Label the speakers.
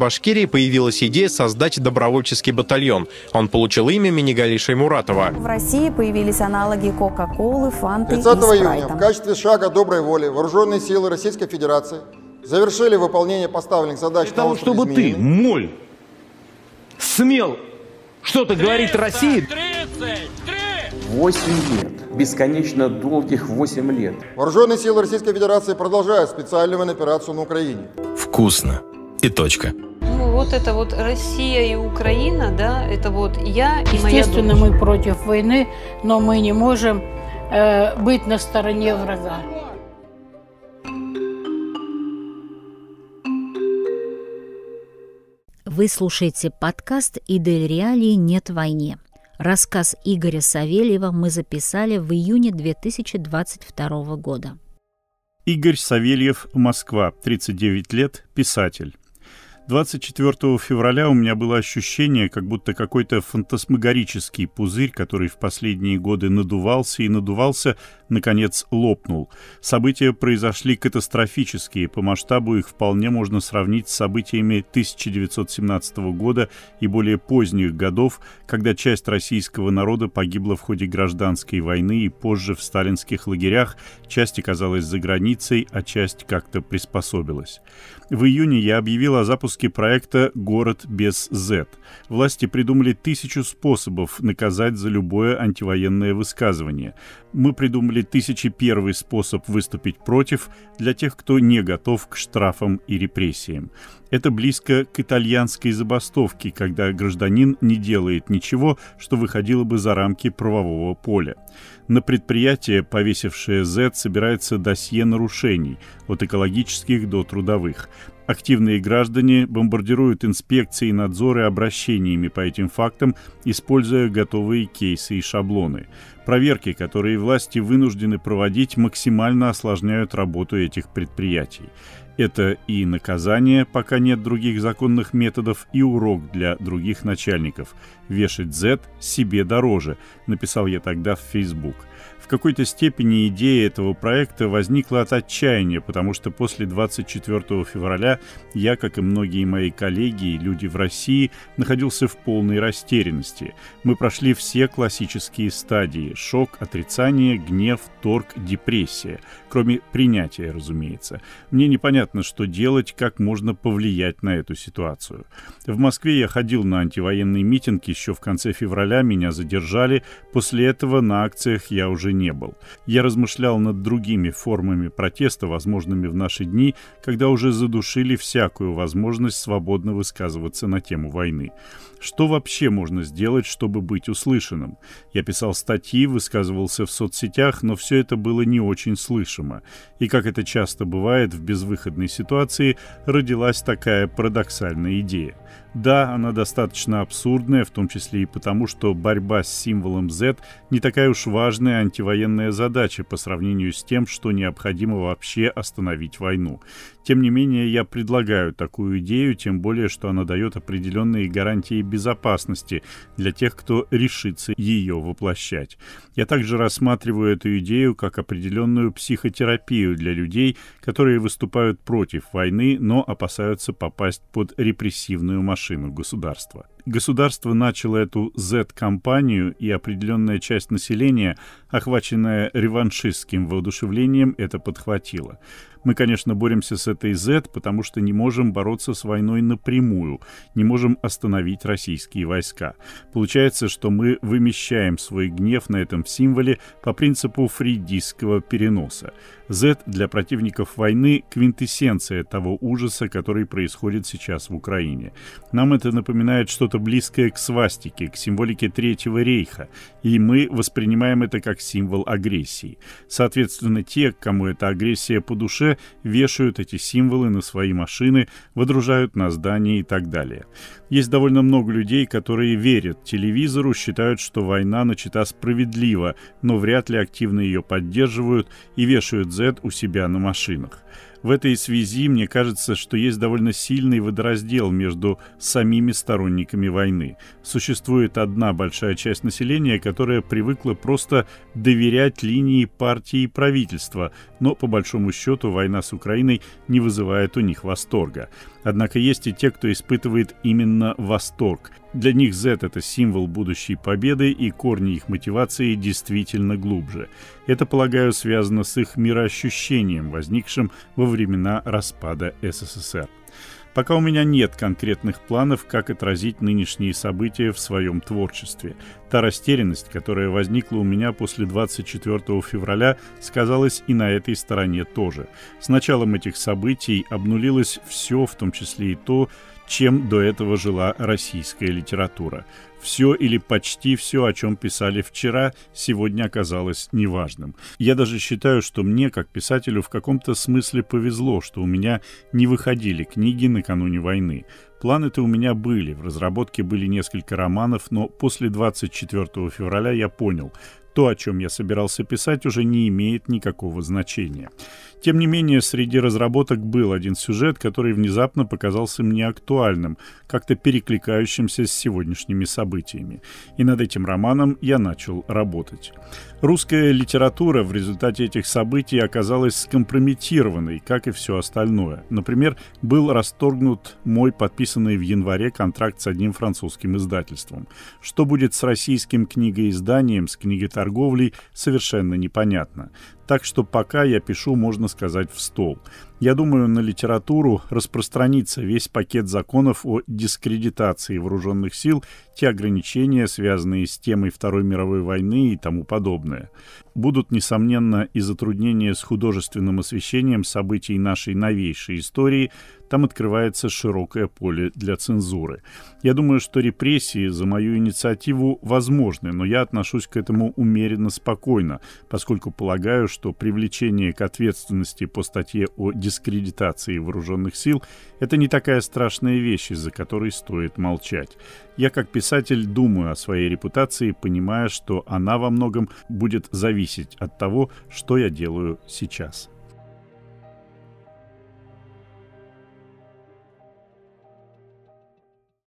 Speaker 1: Башкирии появилась идея создать добровольческий батальон. Он получил имя Минигалиши Шаймуратова.
Speaker 2: В России появились аналоги Кока-Колы, Фанты
Speaker 3: 30
Speaker 2: и Спрайта.
Speaker 3: июня в качестве шага доброй воли вооруженные силы Российской Федерации завершили выполнение поставленных задач
Speaker 4: Для того, чтобы ты, моль, смел что-то говорить России,
Speaker 5: 8 лет, бесконечно долгих 8 лет.
Speaker 3: Вооруженные силы Российской Федерации продолжают специальную операцию на Украине.
Speaker 6: Вкусно. И точка.
Speaker 7: Вот это вот Россия и Украина, да, это вот я и моя
Speaker 8: Естественно, мы против войны, но мы не можем э, быть на стороне врага.
Speaker 9: Вы слушаете подкаст «Идель Реалии нет войне». Рассказ Игоря Савельева мы записали в июне 2022 года.
Speaker 10: Игорь Савельев, Москва, 39 лет, писатель. 24 февраля у меня было ощущение, как будто какой-то фантасмагорический пузырь, который в последние годы надувался и надувался, наконец лопнул. События произошли катастрофические, по масштабу их вполне можно сравнить с событиями 1917 года и более поздних годов, когда часть российского народа погибла в ходе гражданской войны и позже в сталинских лагерях, часть оказалась за границей, а часть как-то приспособилась. В июне я объявил о запуске проекта «Город без Z». Власти придумали тысячу способов наказать за любое антивоенное высказывание. Мы придумали тысячи первый способ выступить против для тех, кто не готов к штрафам и репрессиям. Это близко к итальянской забастовке, когда гражданин не делает ничего, что выходило бы за рамки правового поля. На предприятие, повесившее Z, собирается досье нарушений, от экологических до трудовых. Активные граждане бомбардируют инспекции и надзоры обращениями по этим фактам, используя готовые кейсы и шаблоны. Проверки, которые власти вынуждены проводить, максимально осложняют работу этих предприятий. Это и наказание, пока нет других законных методов, и урок для других начальников. Вешать Z себе дороже, написал я тогда в Facebook. Какой-то степени идея этого проекта возникла от отчаяния, потому что после 24 февраля я, как и многие мои коллеги и люди в России, находился в полной растерянности. Мы прошли все классические стадии – шок, отрицание, гнев, торг, депрессия. Кроме принятия, разумеется. Мне непонятно, что делать, как можно повлиять на эту ситуацию. В Москве я ходил на антивоенный митинг еще в конце февраля, меня задержали. После этого на акциях я уже не был. Я размышлял над другими формами протеста, возможными в наши дни, когда уже задушили всякую возможность свободно высказываться на тему войны. Что вообще можно сделать, чтобы быть услышанным? Я писал статьи, высказывался в соцсетях, но все это было не очень слышимо. И, как это часто бывает в безвыходной ситуации, родилась такая парадоксальная идея. Да, она достаточно абсурдная, в том числе и потому, что борьба с символом Z не такая уж важная антивоенная задача по сравнению с тем, что необходимо вообще остановить войну. Тем не менее, я предлагаю такую идею, тем более, что она дает определенные гарантии безопасности для тех, кто решится ее воплощать. Я также рассматриваю эту идею как определенную психотерапию для людей, которые выступают против войны, но опасаются попасть под репрессивную машину государства. Государство начало эту Z-кампанию, и определенная часть населения, охваченная реваншистским воодушевлением, это подхватила. Мы, конечно, боремся с этой Z, потому что не можем бороться с войной напрямую, не можем остановить российские войска. Получается, что мы вымещаем свой гнев на этом символе по принципу фрейдистского переноса. Z для противников войны – квинтэссенция того ужаса, который происходит сейчас в Украине. Нам это напоминает что-то близкое к свастике, к символике Третьего рейха, и мы воспринимаем это как символ агрессии. Соответственно, те, кому эта агрессия по душе, вешают эти символы на свои машины, водружают на здания и так далее. Есть довольно много людей, которые верят телевизору, считают, что война начата справедливо, но вряд ли активно ее поддерживают и вешают У себя на машинах. В этой связи мне кажется, что есть довольно сильный водораздел между самими сторонниками войны. Существует одна большая часть населения, которая привыкла просто доверять линии партии и правительства, но по большому счету война с Украиной не вызывает у них восторга. Однако есть и те, кто испытывает именно восторг. Для них Z — это символ будущей победы, и корни их мотивации действительно глубже. Это, полагаю, связано с их мироощущением, возникшим во времена распада СССР. Пока у меня нет конкретных планов, как отразить нынешние события в своем творчестве. Та растерянность, которая возникла у меня после 24 февраля, сказалась и на этой стороне тоже. С началом этих событий обнулилось все, в том числе и то, чем до этого жила российская литература. Все или почти все, о чем писали вчера, сегодня оказалось неважным. Я даже считаю, что мне, как писателю, в каком-то смысле повезло, что у меня не выходили книги накануне войны. Планы-то у меня были, в разработке были несколько романов, но после 24 февраля я понял, то, о чем я собирался писать, уже не имеет никакого значения. Тем не менее, среди разработок был один сюжет, который внезапно показался мне актуальным, как-то перекликающимся с сегодняшними событиями. И над этим романом я начал работать. Русская литература в результате этих событий оказалась скомпрометированной, как и все остальное. Например, был расторгнут мой подписанный в январе контракт с одним французским издательством. Что будет с российским книгоизданием, с книготорговлей, совершенно непонятно. Так что пока я пишу, можно сказать, в стол. Я думаю, на литературу распространится весь пакет законов о дискредитации вооруженных сил, те ограничения, связанные с темой Второй мировой войны и тому подобное. Будут, несомненно, и затруднения с художественным освещением событий нашей новейшей истории, там открывается широкое поле для цензуры. Я думаю, что репрессии за мою инициативу возможны, но я отношусь к этому умеренно спокойно, поскольку полагаю, что привлечение к ответственности по статье о дискредитации вооруженных сил – это не такая страшная вещь, из-за которой стоит молчать. Я как писатель думаю о своей репутации, понимая, что она во многом будет зависеть от того, что я делаю сейчас.